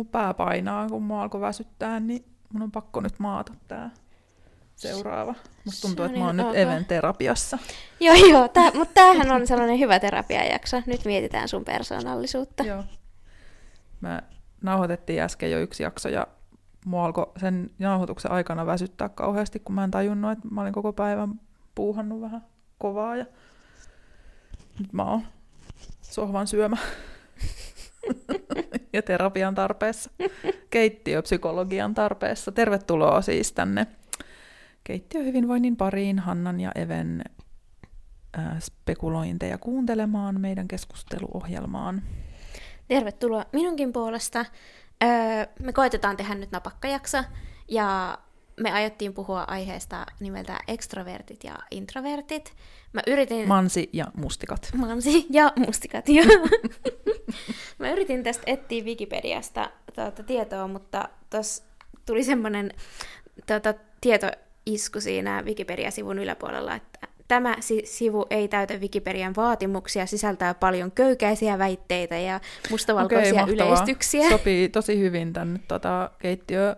mun pää painaa, kun mua alkoi väsyttää, niin mun on pakko nyt maata tää seuraava. Musta tuntuu, että mä oon nyt ok. even-terapiassa. Joo, joo, tää, mutta tämähän on sellainen hyvä terapiajakso. Nyt mietitään sun persoonallisuutta. Joo. Mä nauhoitettiin äsken jo yksi jakso ja mua alkoi sen nauhoituksen aikana väsyttää kauheasti, kun mä en tajunnut, että mä olin koko päivän puuhannut vähän kovaa ja nyt mä oon sohvan syömä ja terapian tarpeessa, keittiöpsykologian tarpeessa. Tervetuloa siis tänne keittiöhyvinvoinnin pariin Hannan ja Even äh, spekulointeja kuuntelemaan meidän keskusteluohjelmaan. Tervetuloa minunkin puolesta. Öö, me koitetaan tehdä nyt napakkajakso, ja me aiottiin puhua aiheesta nimeltä extrovertit ja introvertit. Mä yritin... Mansi ja mustikat. Mansi ja mustikat, joo. Mä yritin tästä etsiä Wikipediasta tuota, tietoa, mutta tuossa tuli semmoinen tuota, tietoisku siinä Wikipedia-sivun yläpuolella, että tämä si- sivu ei täytä Wikipedian vaatimuksia, sisältää paljon köykäisiä väitteitä ja mustavalkoisia Okei, okay, mahtavaa. yleistyksiä. Sopii tosi hyvin tänne tota, keittiö,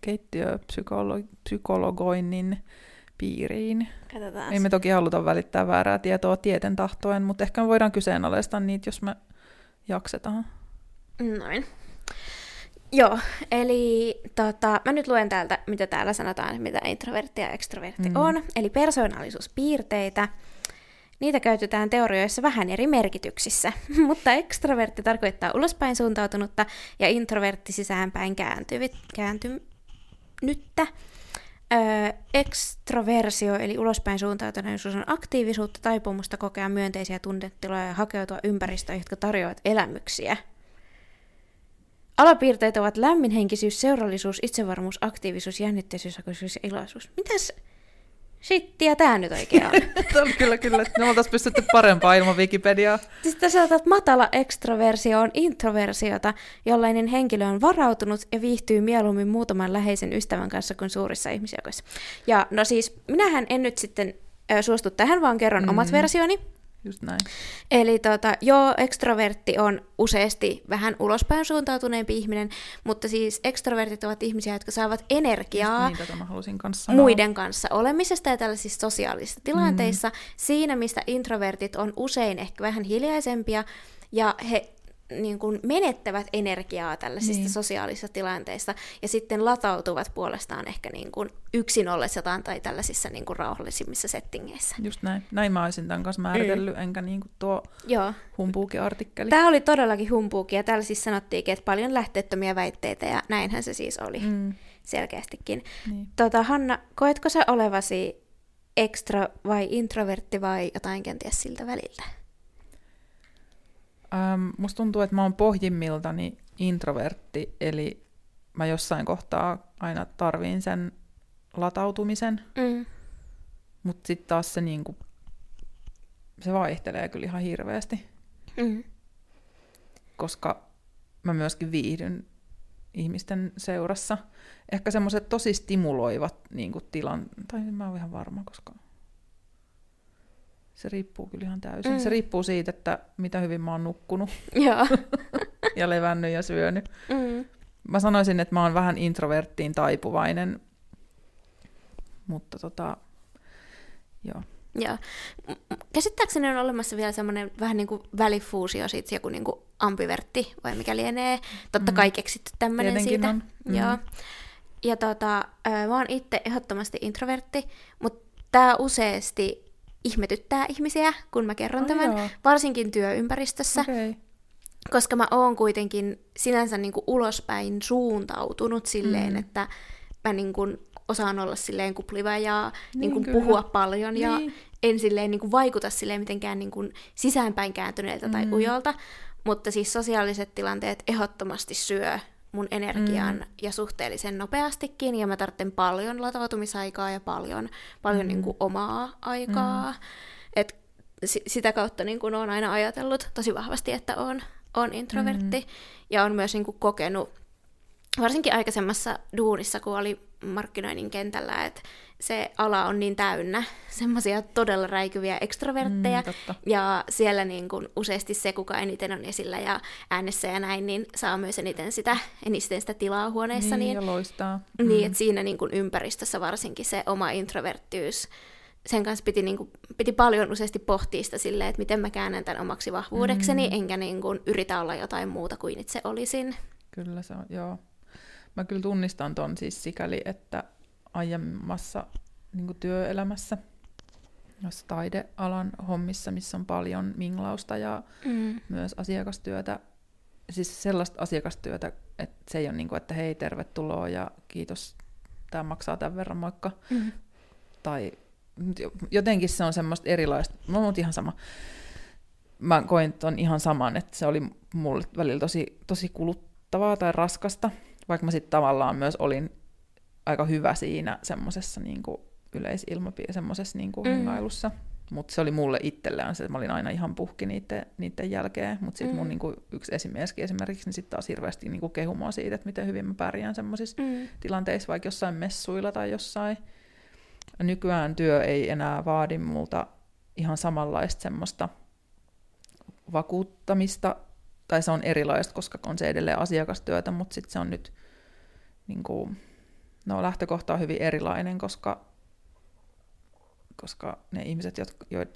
keittiöpsykologoinnin piiriin. Katsotaan. Ei me toki haluta välittää väärää tietoa tieten tahtoen, mutta ehkä me voidaan kyseenalaistaa niitä, jos me jaksetaan. Noin. Joo, eli tota, mä nyt luen täältä, mitä täällä sanotaan, mitä introvertti ja extrovertti Mm. mm. on. Eli persoonallisuuspiirteitä. Niitä käytetään teorioissa vähän eri merkityksissä, mutta extrovertti tarkoittaa ulospäin suuntautunutta ja introvertti sisäänpäin kääntyvit, kääntynyttä. Öö, extroversio eli ulospäin suuntautuneisuus on aktiivisuutta, taipumusta kokea myönteisiä tunnetiloja ja hakeutua ympäristöön, jotka tarjoavat elämyksiä. Alapiirteet ovat lämminhenkisyys, seurallisuus, itsevarmuus, aktiivisuus, jännitteisyys, ja iloisuus. Mitäs shittiä tää nyt oikein on? Tämä kyllä, kyllä, me oltaisiin pystytty parempaa ilman Wikipediaa. Sitten sanotaan, että matala ekstroversio on introversiota, jollainen henkilö on varautunut ja viihtyy mieluummin muutaman läheisen ystävän kanssa kuin suurissa ihmisjoukoissa. Ja no siis, minähän en nyt sitten suostu tähän, vaan kerron mm. omat versioni. Just näin. Eli tota, joo, ekstrovertti on useasti vähän ulospäin suuntautuneempi ihminen, mutta siis ekstrovertit ovat ihmisiä, jotka saavat energiaa halusin kanssa muiden kanssa olemisesta ja tällaisissa sosiaalisissa tilanteissa. Mm. Siinä, mistä introvertit on usein ehkä vähän hiljaisempia ja he niin kuin menettävät energiaa tällaisista Niin. sosiaalisissa tilanteissa ja sitten latautuvat puolestaan ehkä niin kuin yksin ollessaan tai tällaisissa niin kuin rauhallisimmissa settingeissä. Just näin. Näin mä olisin tämän kanssa määritellyt, mm. enkä niin kuin tuo Joo. humpuuki-artikkeli. Tämä oli todellakin humpuuki ja täällä siis sanottiinkin, että paljon lähteettömiä väitteitä ja näinhän se siis oli Mm. selkeästikin. Niin. Tota, Hanna, koetko sä olevasi ekstra vai introvertti vai jotain kenties siltä väliltä? Ähm, musta tuntuu, että mä oon pohjimmiltani introvertti, eli mä jossain kohtaa aina tarviin sen latautumisen, Mm. mutta sitten taas se, niinku, se vaihtelee kyllä ihan hirveästi, Mm. koska mä myöskin viihdyn ihmisten seurassa. Ehkä semmoiset tosi stimuloivat niinku, tilan, tai mä oon ihan varma, koska se riippuu kyllä ihan täysin. Mm. Se riippuu siitä, että mitä hyvin mä oon nukkunut Joo. ja levännyt ja syönyt. Mm. Mä sanoisin, että mä oon vähän introverttiin taipuvainen, mutta tota, joo. Joo. Käsittääkseni on olemassa vielä semmoinen vähän niin kuin välifuusio, siitä joku niin kuin ambivertti, vai mikä lienee. Totta Mm. kai keksitty tämmöinen Tietenkin siitä. on. Mm. Joo. Ja tota, mä oon itse ehdottomasti introvertti, mutta tää useasti ihmetyttää ihmisiä, kun mä kerron Ai tämän, joo. varsinkin työympäristössä. Okay. koska mä oon kuitenkin sinänsä niin kuin ulospäin suuntautunut silleen, Mm. että mä niin kuin osaan olla silleen kupliva ja niin, Niin, kuin kyllä. puhua paljon ja Niin. en silleen niin kuin vaikuta silleen mitenkään niin kuin sisäänpäin kääntyneeltä mm. tai ujolta, mutta siis sosiaaliset tilanteet ehdottomasti syö mun energian Mm. mm. ja suhteellisen nopeastikin, ja mä tarvitsen paljon latautumisaikaa ja paljon, paljon Mm. niin kuin omaa aikaa. Et si- sitä kautta niin kuin olen aina ajatellut tosi vahvasti, että on, on introvertti, mm. ja on myös niin kuin kokenut varsinkin aikaisemmassa duunissa, kun oli markkinoinnin kentällä, että se ala on niin täynnä semmoisia todella räikyviä ekstrovertteja, mm, ja siellä niin kun useasti se, kuka eniten on esillä ja äänessä ja näin, niin saa myös eniten sitä, eniten sitä tilaa huoneessa. Niin, niin, ja loistaa. Niin, mm. että siinä niin kun ympäristössä varsinkin se oma introverttyys, sen kanssa piti, niin kuin, piti paljon useasti pohtia sitä silleen, että miten mä käännän tämän omaksi vahvuudekseni, mm. enkä niin kuin, yritä olla jotain muuta kuin itse olisin. Kyllä se on, joo. Mä kyllä tunnistan ton siis sikäli, että aiemmassa niin työelämässä, noissa taidealan hommissa, missä on paljon minglausta ja mm. myös asiakastyötä, siis sellaista asiakastyötä, että se ei ole niin kuin, että hei tervetuloa ja kiitos, tämä maksaa tämän verran moikka. Mm. Tai jotenkin se on semmoista erilaista, no mutta ihan sama. Mä koin ton ihan saman, että se oli mulle välillä tosi, tosi kuluttavaa tai raskasta, vaikka mä sitten tavallaan myös olin aika hyvä siinä semmoisessa niin yleisilmapiirissä, semmoisessa niin mm. hengailussa. Mutta se oli mulle itselleen se, että mä olin aina ihan puhki niiden, niiden jälkeen. Mutta sitten mm. mun niin kuin, yksi esimerkki esimerkiksi, niin sitten taas hirveästi niin kehumaa siitä, että miten hyvin mä pärjään semmoisissa mm. tilanteissa, vaikka jossain messuilla tai jossain. Nykyään työ ei enää vaadi multa ihan samanlaista semmoista vakuuttamista, tai se on erilaista, koska on se edelleen asiakastyötä, mutta sitten se on nyt niin kuin, no lähtökohta on hyvin erilainen, koska, koska ne ihmiset,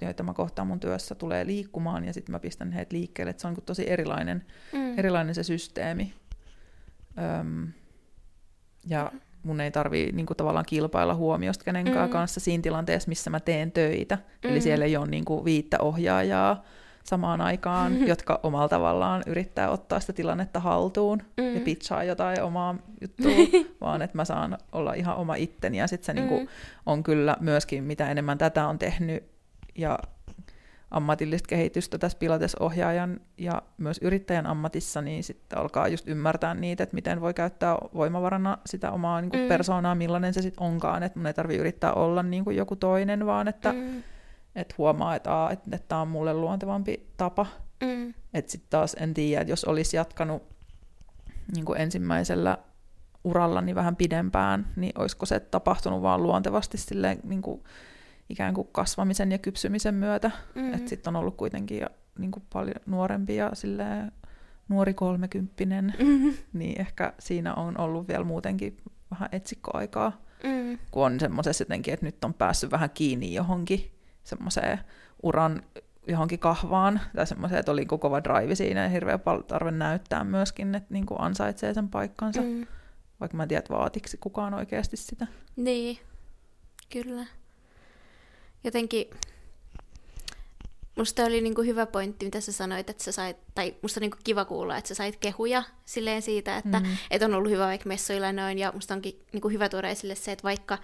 joita mä kohtaan mun työssä, tulee liikkumaan ja sitten mä pistän heitä liikkeelle. Et se on tosi erilainen, mm. erilainen se systeemi. Öm, ja mun ei tarvii niin kuin, tavallaan kilpailla huomiosta kenenkään mm. kanssa siinä tilanteessa, missä mä teen töitä. Mm. Eli siellä ei ole niin kuin, viittä ohjaajaa, samaan aikaan, mm-hmm. jotka omalla tavallaan yrittää ottaa sitä tilannetta haltuun mm-hmm. ja pitchaa jotain omaa juttua, vaan että mä saan olla ihan oma itteni. Ja sitten se mm-hmm. niinku on kyllä myöskin, mitä enemmän tätä on tehnyt ja ammatillista kehitystä tässä Pilates-ohjaajan ja myös yrittäjän ammatissa, niin sitten alkaa just ymmärtää niitä, että miten voi käyttää voimavarana sitä omaa niin kuin mm. persoonaa, millainen se sitten onkaan, että mun ei tarvitse yrittää olla niin kuin joku toinen, vaan että mm että huomaa, että, että, että tämä on mulle luontevampi tapa. Mm. Että sitten taas en tiedä, että jos olisi jatkanut niin kuin ensimmäisellä urallani vähän pidempään, niin olisiko se tapahtunut vaan luontevasti silleen, niin kuin ikään kuin kasvamisen ja kypsymisen myötä. Mm. Että sitten on ollut kuitenkin niin kuin paljon nuorempi ja silleen nuori kolmekymppinen, mm-hmm. niin ehkä siinä on ollut vielä muutenkin vähän etsikkoaikaa, mm. kun on semmoisessa jotenkin, että nyt on päässyt vähän kiinni johonkin semmoiseen uran johonkin kahvaan, tai semmoiseen, että oli kova drive siinä ja hirveä tarve näyttää myöskin, että niin kuin ansaitsee sen paikkansa, mm. vaikka mä en tiedä, vaatiksi kukaan oikeasti sitä. Niin, kyllä. Jotenkin musta oli niinku hyvä pointti, mitä sä sanoit, että sä sait, tai musta on niinku kiva kuulla, että sä sait kehuja silleen siitä, että mm. et on ollut hyvä vaikka messuilla noin, ja musta onkin niinku hyvä tuoda esille se, että vaikka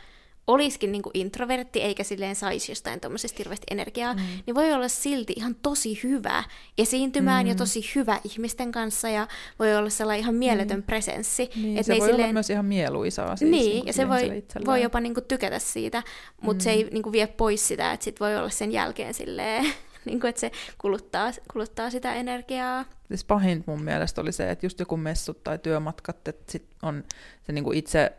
olisikin niin kuin introvertti eikä silleen saisi jostain tuommoisesta hirveästi energiaa, mm. niin voi olla silti ihan tosi hyvä esiintymään mm. ja tosi hyvä ihmisten kanssa ja voi olla sellainen ihan mieletön mm. presenssi. Niin, et se voi silleen... olla myös ihan mieluisaa. Siis niin, niin ja se voi, voi jopa niin kuin tykätä siitä, mutta mm. se ei niin kuin vie pois sitä, että sit voi olla sen jälkeen silleen, niin kuin, että se kuluttaa, kuluttaa sitä energiaa. Siis pahin mun mielestä oli se, että just joku messut tai työmatkat, että sit on se niin kuin itse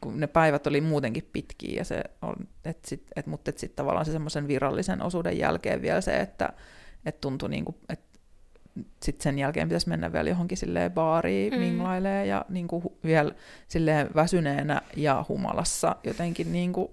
kun ne päivät oli muutenkin pitkiä, ja se on, et sit, et, mutta et sitten tavallaan se semmoisen virallisen osuuden jälkeen vielä se, että et tuntui niin kuin, että sitten sen jälkeen pitäisi mennä vielä johonkin silleen baariin mm. minglailee ja niin kuin vielä silleen väsyneenä ja humalassa jotenkin niin kuin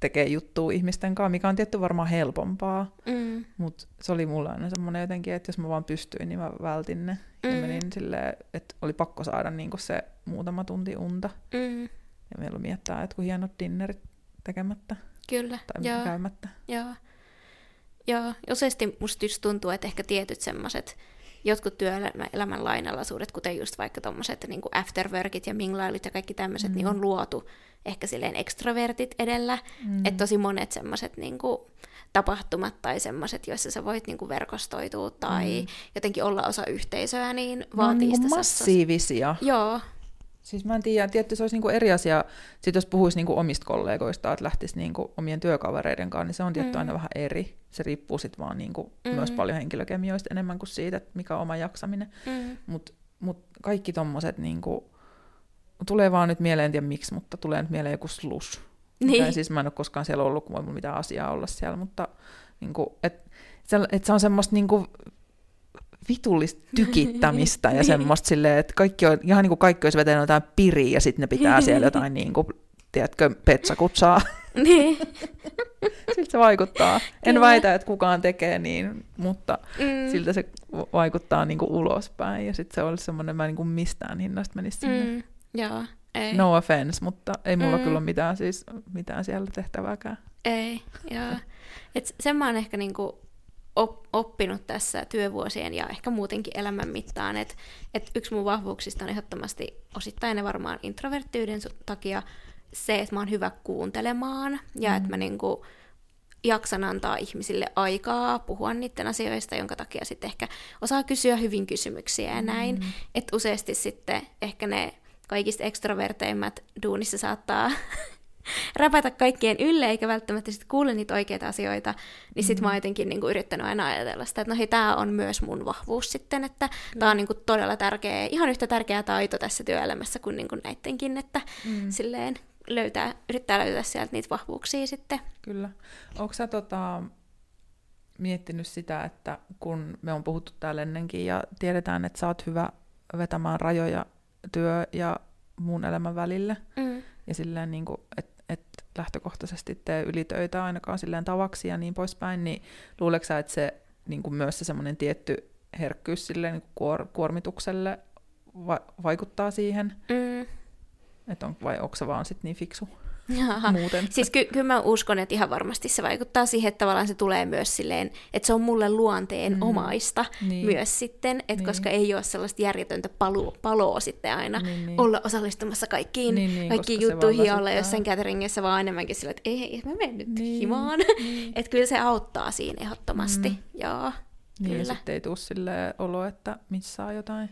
tekee juttua ihmisten kanssa, mikä on tietty varmaan helpompaa, mm. mutta se oli mulla aina semmoinen jotenkin, että jos mä vaan pystyin, niin mä vältin ne. Mm. Ja menin silleen, että oli pakko saada niin kuin se muutama tunti unta. Mm. Ja meillä on miettää, että kun hienot dinnerit tekemättä. Kyllä, tai joo. käymättä. Joo. Joo, useasti musta just tuntuu, että ehkä tietyt semmoiset jotkut työelämän lainalaisuudet, kuten just vaikka tuommoiset niin afterworkit ja minglailut ja kaikki tämmöiset, mm. niin on luotu ehkä silleen extrovertit edellä. Mm. Että tosi monet semmoiset niin tapahtumat tai semmoiset, joissa sä voit niin kuin verkostoitua tai mm. jotenkin olla osa yhteisöä, niin vaatii no, niin massiivisia. Joo, Siis mä en tiedä, tietty se olisi niinku eri asia, sit jos puhuisi niinku omista kollegoista, että lähtisi niinku omien työkavereiden kanssa, niin se on tietty mm. aina vähän eri. Se riippuu sitten vaan niinku mm. myös paljon henkilökemioista enemmän kuin siitä, että mikä on oma jaksaminen. Mm. Mutta mut kaikki tommoset niinku tulee vaan nyt mieleen, en tiedä miksi, mutta tulee nyt mieleen joku slus. Niin. Siis mä en ole koskaan siellä ollut, kun mulla mitään asiaa olla siellä, mutta niin kuin, et, se, et se on semmoista niin kuin, vitullista tykittämistä ja semmoista silleen, että kaikki on, ihan niin kuin kaikki olisi vetänyt jotain piriä ja sitten ne pitää siellä jotain niin kuin, tiedätkö, petsakutsaa. niin. Siltä se vaikuttaa. En Kyllä. väitä, että kukaan tekee niin, mutta Mm. siltä se vaikuttaa niin kuin ulospäin. Ja sitten se olisi semmoinen, mä niin kuin mistään hinnasta menisi sinne. Mm. Joo, ei. No offense, mutta ei mulla Mm. kyllä ole mitään, siis, mitään siellä tehtävääkään. Ei, joo. Et sen mä oon ehkä niinku oppinut tässä työvuosien ja ehkä muutenkin elämän mittaan, että et yksi mun vahvuuksista on ehdottomasti osittain ne varmaan introverttiyden takia se, että mä oon hyvä kuuntelemaan ja mm. että mä niinku jaksan antaa ihmisille aikaa puhua niiden asioista, jonka takia sitten ehkä osaa kysyä hyvin kysymyksiä ja näin. Mm. Että useasti sitten ehkä ne kaikista ekstroverteimmät duunissa saattaa räpätä kaikkien ylle, eikä välttämättä sit kuule niitä oikeita asioita, niin sit mm. mä oon jotenkin niinku yrittänyt aina ajatella sitä, että no hei, tää on myös mun vahvuus sitten, että mm. tää on niinku todella tärkeä, ihan yhtä tärkeä taito tässä työelämässä kuin niinku näittenkin, että mm. silleen löytää, yrittää löytää sieltä niitä vahvuuksia sitten. Kyllä. Onko sä tota, miettinyt sitä, että kun me on puhuttu täällä ennenkin ja tiedetään, että sä oot hyvä vetämään rajoja työ ja muun elämän välille, Mm. ja silleen niin kuin, että et lähtökohtaisesti tee ylitöitä ainakaan silleen tavaksi ja niin poispäin, niin luuleeko sä, että se niin kuin myös se semmoinen tietty herkkyys silleen niin kuin kuor- kuormitukselle va- vaikuttaa siihen, Mm. että on, vai onko se vaan sit niin fiksu. Muuten? Siis ky- kyllä mä uskon, että ihan varmasti se vaikuttaa siihen, että tavallaan se tulee myös silleen, että se on mulle luonteen Mm. omaista Niin. myös sitten, että Niin. koska ei ole sellaista järjetöntä palu- paloa sitten aina Niin, niin. olla osallistumassa kaikkiin, Niin, niin, kaikkiin juttuihin ja olla jossain cateringissa vaan enemmänkin sillä, että ei, mä menen nyt Niin, himaan. niin. että kyllä se auttaa siinä ehdottomasti, Mm. joo. Niin, ja Kyllä. sitten ei tule sille olo, että missaa jotain.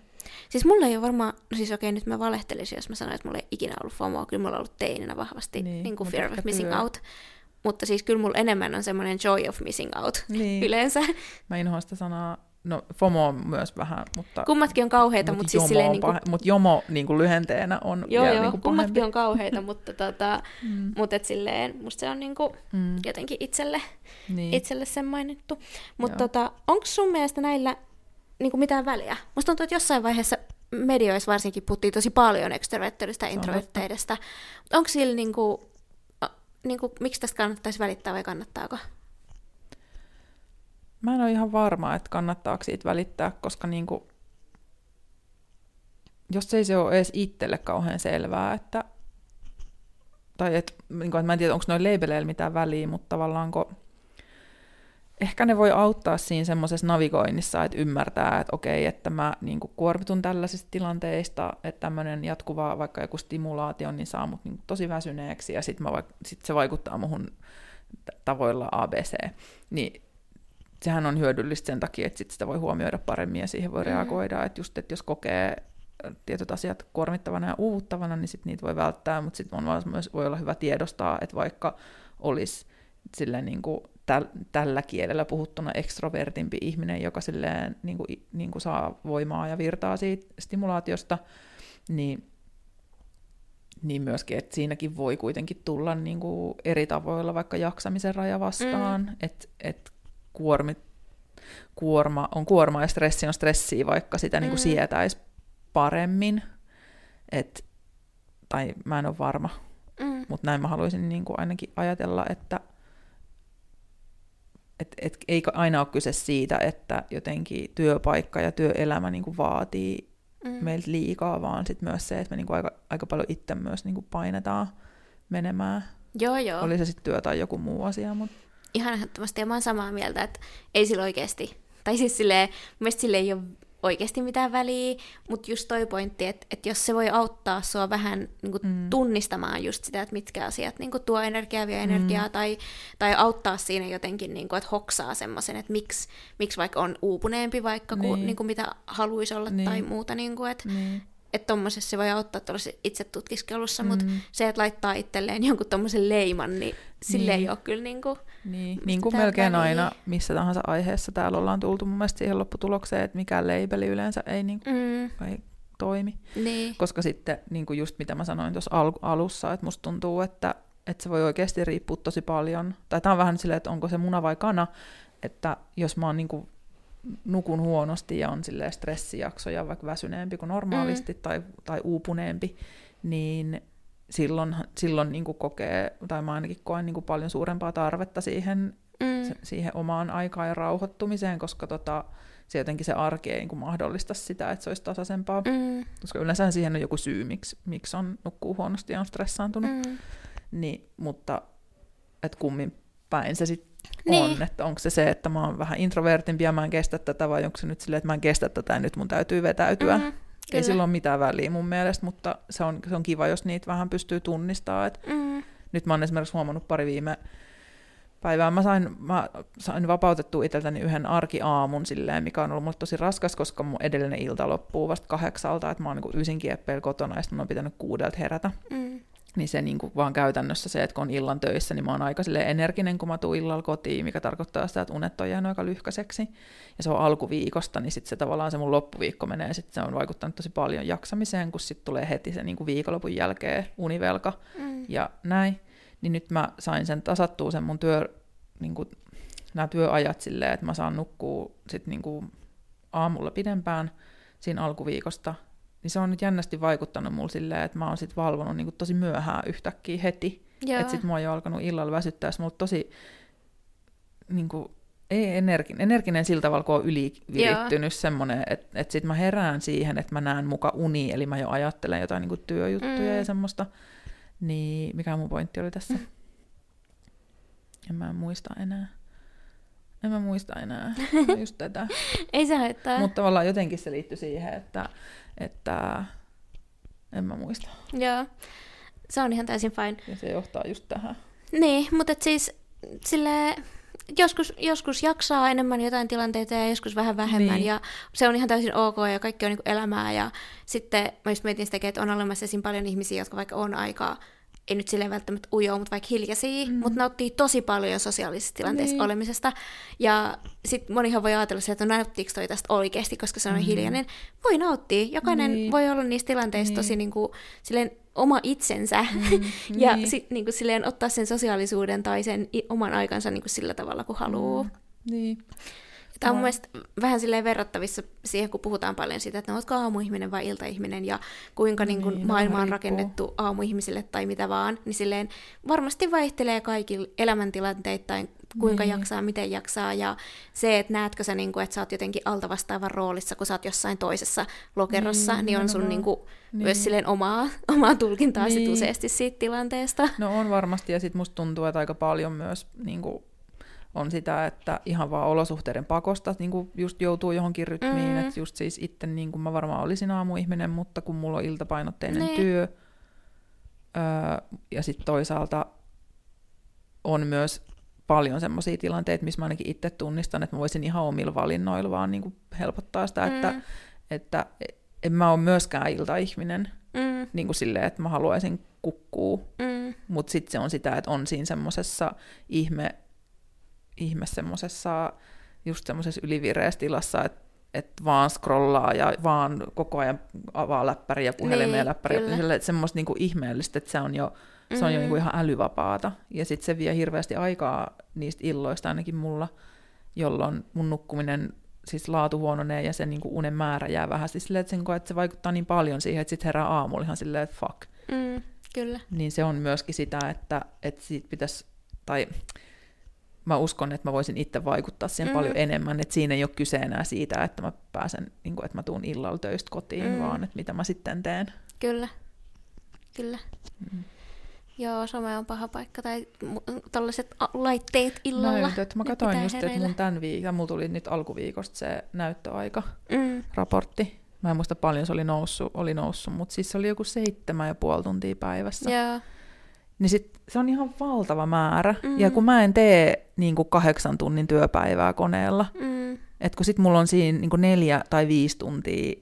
Siis mulla ei ole varmaan, no siis okei nyt mä valehtelisin, jos mä sanoin, että mulla ei ikinä ollut FOMOa, kyllä mulla on ollut teininä vahvasti Niin, niin, kuin mutta fear of missing out. Mutta siis kyllä mulla enemmän on semmoinen joy of missing out Niin. yleensä. Mä inhoan sitä sanaa, no FOMO on myös vähän, mutta... Kummatkin on kauheita, mut mutta siis silleen niin kuin, pahe- Mut jomo niin kuin lyhenteenä on joo vielä joo, niin kuin kummatkin pahempi. on kauheita, mutta tota, Mm. mut et silleen, musta se on niin kuin Mm. jotenkin itselle, Niin. itselle semmoinen juttu. Mutta tota, onko sun mielestä näillä niin kuin mitään väliä? Musta tuntuu, että jossain vaiheessa medioissa varsinkin puhuttiin tosi paljon extrovertteista ja introvertteista. Onko sillä niin kuin, niin kuin, miksi tästä kannattaisi välittää vai kannattaako? Mä en ole ihan varma, että kannattaako siitä välittää, koska niinku, jos ei se ole edes itselle kauhean selvää, että tai et, niinku, että mä en tiedä, onko noin labeleilla mitään väliä, mutta tavallaan kun ehkä ne voi auttaa siinä semmoisessa navigoinnissa, että ymmärtää, että okei, että mä niin kuin kuormitun tällaisista tilanteista, että tämmöinen jatkuva vaikka joku stimulaatio, niin saa mut niin tosi väsyneeksi, ja sitten sit se vaikuttaa muhun tavoilla ABC. Niin sehän on hyödyllistä sen takia, että sit sitä voi huomioida paremmin ja siihen voi Mhm. reagoida, että just, että jos kokee tietyt asiat kuormittavana ja uuvuttavana, niin sit niitä voi välttää, mutta sitten on myös voi olla hyvä tiedostaa, että vaikka olisi silleen niin kuin täl, tällä kielellä puhuttuna ekstrovertimpi ihminen, joka silleen niin kuin, niin kuin saa voimaa ja virtaa siitä stimulaatiosta, niin, niin myöskin, että siinäkin voi kuitenkin tulla niin kuin eri tavoilla vaikka jaksamisen raja vastaan, mm. että et kuormi, kuorma on kuorma ja stressi on stressiä, vaikka sitä niin kuin Mm. sietäisi paremmin, et, tai mä en ole varma, Mm. mutta näin mä haluaisin niin kuin ainakin ajatella, että et, et, ei aina ole kyse siitä, että jotenkin työpaikka ja työelämä niin kuin vaatii Mm. meiltä liikaa, vaan sit myös se, että me niin kuin aika, aika paljon itse myös niin kuin painetaan menemään. Joo, joo. Oli se sitten työ tai joku muu asia, mutta Ihan ehdottomasti, ja mä oon samaa mieltä, että ei sillä oikeasti, tai siis silleen, mun mielestä sillä ei ole oikeasti mitään väliä, mutta just toi pointti, että, että jos se voi auttaa sua vähän niin kuin Mm. tunnistamaan just sitä, että mitkä asiat niin kuin tuo energiaa, vie energiaa, Mm. tai, tai auttaa siinä jotenkin, niin kuin, että hoksaa semmoisen, että miksi, miksi vaikka on uupuneempi vaikka kuin, Niin. niin kuin mitä haluaisi olla Niin. tai muuta, niin kuin, että niin, että tommosessa se voi auttaa tuollaisessa itse tutkiskelussa, mm. mutta se, että laittaa itselleen jonkun tommosen leiman, niin sille Niin. ei ole kyllä niinku... niin, niin kuin melkein väliä? aina missä tahansa aiheessa täällä ollaan tultu mun mielestä siihen lopputulokseen, että mikään leibeli yleensä ei, niin, Mm, ei toimi. Niin. Koska sitten niin kuin just mitä mä sanoin tuossa al- alussa, että musta tuntuu, että, että se voi oikeasti riippua tosi paljon. Tai tämä on vähän silleen, että onko se muna vai kana, että jos mä oon niin kuin nukun huonosti ja on silleen stressijaksoja, vaikka väsyneempi kuin normaalisti mm. tai, tai uupuneempi, niin silloin, silloin niin kuin kokee, tai mä ainakin koen niin kuin paljon suurempaa tarvetta siihen, mm. se, siihen omaan aikaan ja rauhoittumiseen, koska tota, se jotenkin se arki ei niin kuin mahdollista sitä, että se olisi tasaisempaa. Mm. Koska yleensä siihen on joku syy, miksi, miksi on nukkuu huonosti ja on stressaantunut. Mm. Niin, mutta et kummin päin se sitten niin. on, että onko se se, että mä oon vähän introvertimpi ja mä en kestä tätä, vai onko se nyt silleen, että mä en kestä tätä ja nyt mun täytyy vetäytyä. Mm, Ei sillä ole mitään väliä mun mielestä, mutta se on, se on kiva, jos niitä vähän pystyy tunnistamaan. Et mm. Nyt mä oon esimerkiksi huomannut pari viime päivää. Mä sain, mä sain vapautettua itseltäni yhden arkiaamun silleen, mikä on ollut mulle tosi raskas, koska mun edellinen ilta loppuu vasta kahdeksalta, että mä oon niin ysin kieppeillä kotona ja sitten mun on pitänyt kuudelta herätä. Mm niin se niin kuin vaan käytännössä se, että kun on illan töissä, niin mä oon aika energinen, kun mä tuun illalla kotiin, mikä tarkoittaa sitä, että unet on jäänyt aika lyhkäiseksi. Ja se on alkuviikosta, niin sitten se tavallaan se mun loppuviikko menee, sitten se on vaikuttanut tosi paljon jaksamiseen, kun sitten tulee heti se niin kuin viikonlopun jälkeen univelka mm. ja näin. Niin nyt mä sain sen tasattua sen mun työ, niin kuin, nämä työajat silleen, että mä saan nukkua sitten niin kuin aamulla pidempään siinä alkuviikosta, niin se on nyt jännästi vaikuttanut mulle silleen, että mä oon sit valvonut niin tosi myöhään yhtäkkiä heti. Että sit mä oon jo alkanut illalla väsyttää, mulla tosi niin kuin, ei energin, energinen sillä tavalla, kun on ylivirittynyt semmoinen, että et sit mä herään siihen, että mä näen muka uni, eli mä jo ajattelen jotain niin kuin työjuttuja mm. ja semmoista. Niin mikä mun pointti oli tässä? En mä muista enää. En mä muista enää just tätä. Ei se haittaa. Mutta tavallaan jotenkin se liittyy siihen, että että en mä muista. Joo, se on ihan täysin fine. Ja se johtaa just tähän. Niin, mutta et siis sille joskus, joskus jaksaa enemmän jotain tilanteita ja joskus vähän vähemmän. Niin. Ja se on ihan täysin ok ja kaikki on niin elämää. Ja sitten mä just mietin sitä, että on olemassa esim. paljon ihmisiä, jotka vaikka on aikaa ei nyt silleen välttämättä ujoa, mutta vaikka hiljaisia, mm. mutta nauttii tosi paljon sosiaalisessa tilanteessa niin. olemisesta. Ja sitten monihan voi ajatella se, että no nauttiiko toi tästä oikeasti, koska se on mm. hiljainen. Voi nauttia. Jokainen niin. voi olla niissä tilanteissa niin. tosi niin kuin, silleen oma itsensä mm. ja niin. sit, niin kuin, silleen ottaa sen sosiaalisuuden tai sen oman aikansa niin kuin sillä tavalla, kun haluaa. Mm. Niin. Tämä on mun mielestä vähän silleen verrattavissa siihen, kun puhutaan paljon siitä, että no, oletko aamuihminen vai iltaihminen ja kuinka niin, niin maailma on rakennettu aamuihmisille tai mitä vaan, niin silleen varmasti vaihtelee kaikilla elämäntilanteittain, kuinka niin. jaksaa, miten jaksaa ja se, että näetkö sä, niin kuin, että sä oot jotenkin altavastaavan roolissa, kun sä oot jossain toisessa lokerossa, niin, niin on sun niin kuin, niin. myös silleen omaa, omaa tulkintaa niin. sit useasti siitä tilanteesta. No on varmasti ja sit musta tuntuu, että aika paljon myös niin kuin on sitä, että ihan vaan olosuhteiden pakosta niin kuin just joutuu johonkin rytmiin, mm. että just siis itse niin kuin mä varmaan olisin aamuihminen, mutta kun mulla on iltapainotteinen niin. työ, öö, ja sitten toisaalta on myös paljon semmoisia tilanteita, missä mä ainakin itse tunnistan, että mä voisin ihan omilla valinnoilla vaan niin kuin helpottaa sitä, mm. että, että en mä ole myöskään iltaihminen, mm. niin kuin silleen, että mä haluaisin kukkuu, mm. mutta sitten se on sitä, että on siinä semmoisessa ihme ihme semmoisessa just semmoisessa ylivireessä tilassa, että et vaan scrollaa ja vaan koko ajan avaa läppäriä ja puhelimia niin, läppäriä. Semmoista niinku ihmeellistä, että se on jo, se on mm-hmm. jo niinku ihan älyvapaata. Ja sitten se vie hirveästi aikaa niistä illoista ainakin mulla, jolloin mun nukkuminen siis laatu huononee ja se niinku unen määrä jää vähän siis silleen, että, sen, että se vaikuttaa niin paljon siihen, että sitten herää aamulla ihan silleen, että fuck. Mm, kyllä. Niin se on myöskin sitä, että, että siitä pitäisi, tai mä uskon, että mä voisin itse vaikuttaa siihen mm. paljon enemmän, että siinä ei ole kyse enää siitä, että mä pääsen, niin kuin, että mä tuun illalla töistä kotiin, mm. vaan että mitä mä sitten teen. Kyllä, kyllä. Mm. Joo, some on paha paikka, tai tällaiset laitteet illalla. Näytöt. Mä katsoin just, hereillä. että mun tämän viikon, mulla tuli nyt alkuviikosta se näyttöaika, mm. raportti. Mä en muista paljon se oli noussut, oli noussut mutta siis se oli joku seitsemän ja puoli tuntia päivässä. Joo niin sit se on ihan valtava määrä. Mm. Ja kun mä en tee niin kuin kahdeksan tunnin työpäivää koneella, mm. että kun sit mulla on siinä niin kuin neljä tai viisi tuntia,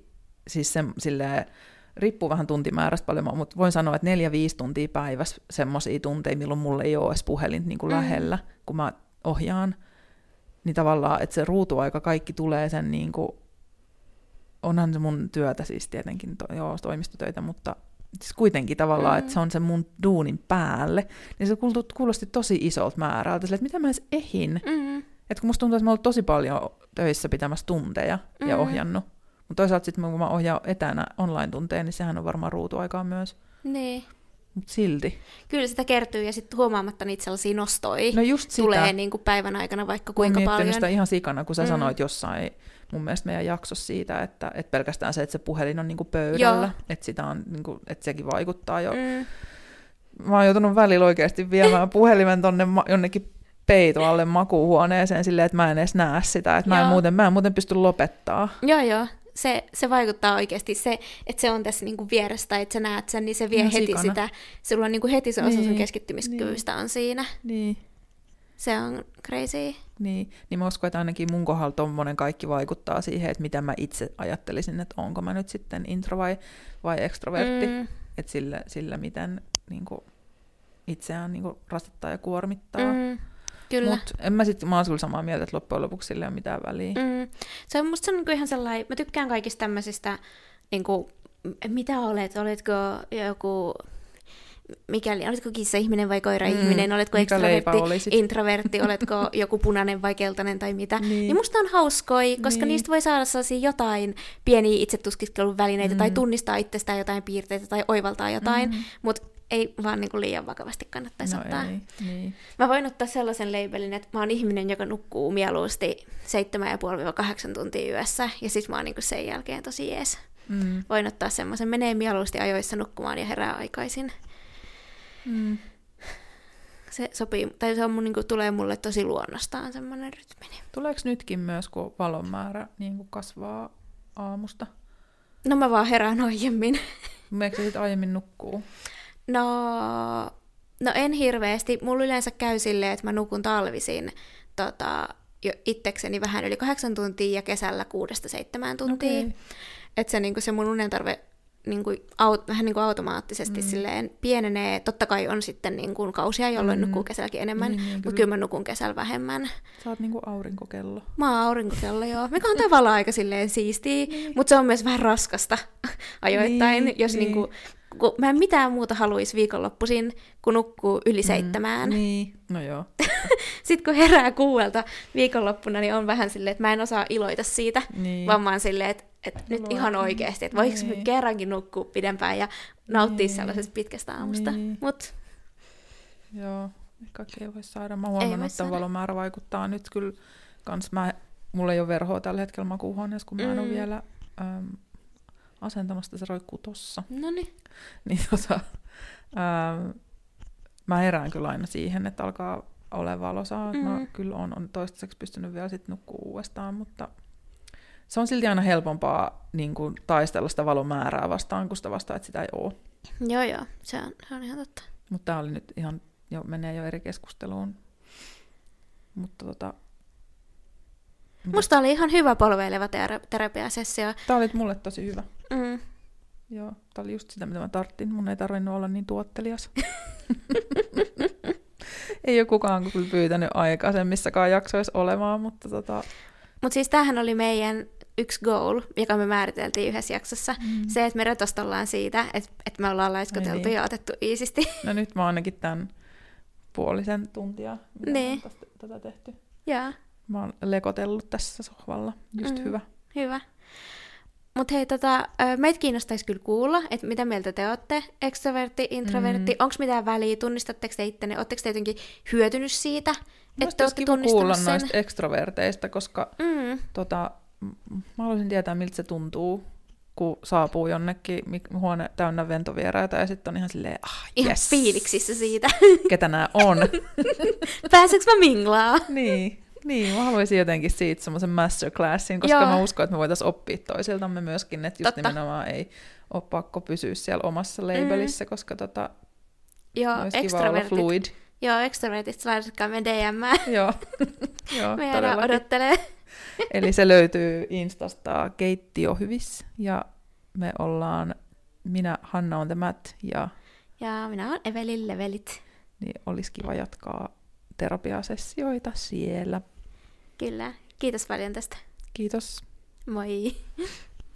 siis se, silleen, riippuu vähän tuntimäärästä paljon, mutta voin sanoa, että neljä-viisi tuntia päivässä semmoisia tunteja, milloin mulla ei ole edes puhelin niin kuin mm. lähellä, kun mä ohjaan, niin tavallaan, että se ruutuaika kaikki tulee sen niin kuin onhan se mun työtä siis tietenkin, to, joo, toimistotöitä, mutta siis kuitenkin tavallaan, mm. että se on se mun duunin päälle, niin se kuulosti tosi isolta määrältä, sille, että mitä mä edes ehin. Mm. Että kun musta tuntuu, että mä oon tosi paljon töissä pitämässä tunteja mm. ja ohjannut. Mutta toisaalta sitten kun mä ohjaan etänä online-tunteja, niin sehän on varmaan ruutuaikaa myös. Niin. Mutta silti. Kyllä sitä kertyy ja sitten huomaamatta niitä sellaisia nostoja no just sitä. tulee niin kuin päivän aikana vaikka kuinka paljon. sitä ihan sikana, kun sä mm. sanoit jossain mun mielestä meidän jaksossa siitä, että, että pelkästään se, että se puhelin on niin kuin pöydällä, Joo. että, sitä on, niin kuin, että sekin vaikuttaa jo. Mm. Mä oon joutunut välillä oikeasti viemään puhelimen tonne ma- jonnekin peitoalle makuuhuoneeseen silleen, että mä en edes näe sitä, että mä en, muuten, mä en muuten pysty lopettaa. Joo, joo se, se vaikuttaa oikeasti, se, että se on tässä niinku vieressä tai että sä näet sen, niin se vie no, heti sikana. sitä, sulla on niinku heti se osa niin, sun keskittymiskyvystä niin. on siinä. Niin. Se on crazy. Niin, niin mä uskon, että ainakin mun kohdalla tommonen kaikki vaikuttaa siihen, että mitä mä itse ajattelisin, että onko mä nyt sitten intro vai, vai extrovertti. Mm. Että sillä, sillä miten niin kuin, itseään niin kuin, rasittaa ja kuormittaa. Mm. Kyllä. Mut en mä sit, mä oon kyllä samaa mieltä, että loppujen lopuksi sillä ei ole mitään väliä. Mm. Se on musta se on niinku ihan sellainen, mä tykkään kaikista tämmöisistä, niinku, mitä olet, oletko joku mikäli, oletko kissa-ihminen vai koira-ihminen, mm, oletko ekstrovertti, introvertti, oletko joku punainen vai keltainen tai mitä. niin. niin musta on hauskoi, koska niin. niistä voi saada sellaisia jotain pieniä itsetuskiskelun välineitä mm. tai tunnistaa itsestään jotain piirteitä tai oivaltaa jotain, mm. mutta ei vaan niin kuin liian vakavasti kannattaisi no ottaa. Ei, niin. Mä voin ottaa sellaisen labelin, että mä oon ihminen, joka nukkuu mieluusti 7,5-8 tuntia yössä, ja sit mä oon niin kuin sen jälkeen tosi jees. Mm. Voin ottaa semmoisen, menee mieluusti ajoissa nukkumaan ja herää aikaisin. Mm. Se sopii, tai se on mun, niin kuin, tulee mulle tosi luonnostaan semmoinen rytmi. Tuleeko nytkin myös, kun valon määrä niin kuin kasvaa aamusta? No mä vaan herään aiemmin. Meneekö sit aiemmin nukkuu? No, no en hirveästi. Mulla yleensä käy silleen, että mä nukun talvisin tota, jo itsekseni vähän yli kahdeksan tuntia ja kesällä kuudesta seitsemään tuntia. Okay. Että se, niin se mun unen tarve niin kuin, aut, vähän niin kuin automaattisesti mm. silleen pienenee. Totta kai on sitten niin kuin kausia, jolloin mm. nukkuu kesälläkin enemmän, niin, niin, mutta kyllä mä nukun kesällä vähemmän. Sä oot niin kuin aurinkokello. Mä oon aurinkokello, joo. Mikä on tavallaan aika silleen siistiä, niin. mutta se on myös vähän raskasta ajoittain, niin, jos niin. Niin kuin, kun mä en mitään muuta haluaisi viikonloppuisin, kun nukkuu yli mm, seitsemään. Niin, no joo. Sitten kun herää kuuelta viikonloppuna, niin on vähän silleen, että mä en osaa iloita siitä, niin. vaan mä oon silleen, että, että nyt ihan oikeasti, että voiko niin. kerrankin nukkua pidempään ja nauttia niin. sellaisesta pitkästä aamusta. Niin. Mut. Joo, kaikki ei voi saada. Mä huomannut, että valomäärä vaikuttaa nyt kyllä kans. Mä, mulla ei ole verhoa tällä hetkellä makuuhuoneessa, kun mä en mm. ole vielä ähm, asentamasta, se roikkuu tossa. No niin. tota, ää, mä herään kyllä aina siihen, että alkaa ole valosaa. Mm-hmm. Mä kyllä on, on toistaiseksi pystynyt vielä sitten nukkuu uudestaan, mutta se on silti aina helpompaa niin kuin, taistella sitä valon määrää vastaan, kun sitä vastaan, että sitä ei ole. Joo, joo, se on, se on ihan totta. Mutta tämä oli nyt ihan, jo, menee jo eri keskusteluun. Mutta tota, Musta oli ihan hyvä polveileva terapiasessio. Tämä oli mulle tosi hyvä. Mm. Joo, tämä oli just sitä, mitä mä tarttin. Mun ei tarvinnut olla niin tuottelias. ei ole kukaan kyllä pyytänyt aikaisemmissakaan jaksoissa olemaan, mutta tota... Mutta siis tämähän oli meidän yksi goal, joka me määriteltiin yhdessä jaksossa. Mm. Se, että me retostellaan siitä, että, että me ollaan laiskoteltu niin. ja otettu iisisti. No nyt mä ainakin tämän puolisen tuntia, mitä niin. tätä tehty. Joo. Mä oon lekotellut tässä sohvalla. Just mm. hyvä. Hyvä. Mutta hei, tota, meitä kiinnostaisi kyllä kuulla, että mitä mieltä te olette, extrovertti, introvertti, mm. onko mitään väliä, tunnistatteko te ittenne, oletteko te jotenkin hyötynyt siitä, että te olette kiva kuulla sen? noista extroverteista, koska mm. tota, mä haluaisin tietää, miltä se tuntuu, kun saapuu jonnekin huone täynnä ventovieraita ja sitten on ihan silleen, ah, Ihan yes. fiiliksissä siitä. Ketä nämä on. Pääseekö mä minglaa? niin. Niin, mä haluaisin jotenkin siitä semmoisen masterclassin, koska Joo. mä uskon, että me voitaisiin oppia toisiltamme myöskin, että just Totta. nimenomaan ei ole pakko pysyä siellä omassa labelissä, mm. koska tota, Joo, extrovertit. fluid. Joo, extrovertit, laitatkaa me DM. Joo, Joo me odottelee. Eli se löytyy Instasta Keittiöhyvis, ja me ollaan, minä Hanna on the Matt, ja... Ja minä olen Evelin Levelit. Niin olisi kiva jatkaa terapiasessioita siellä. Kyllä. Kiitos paljon tästä. Kiitos. Moi.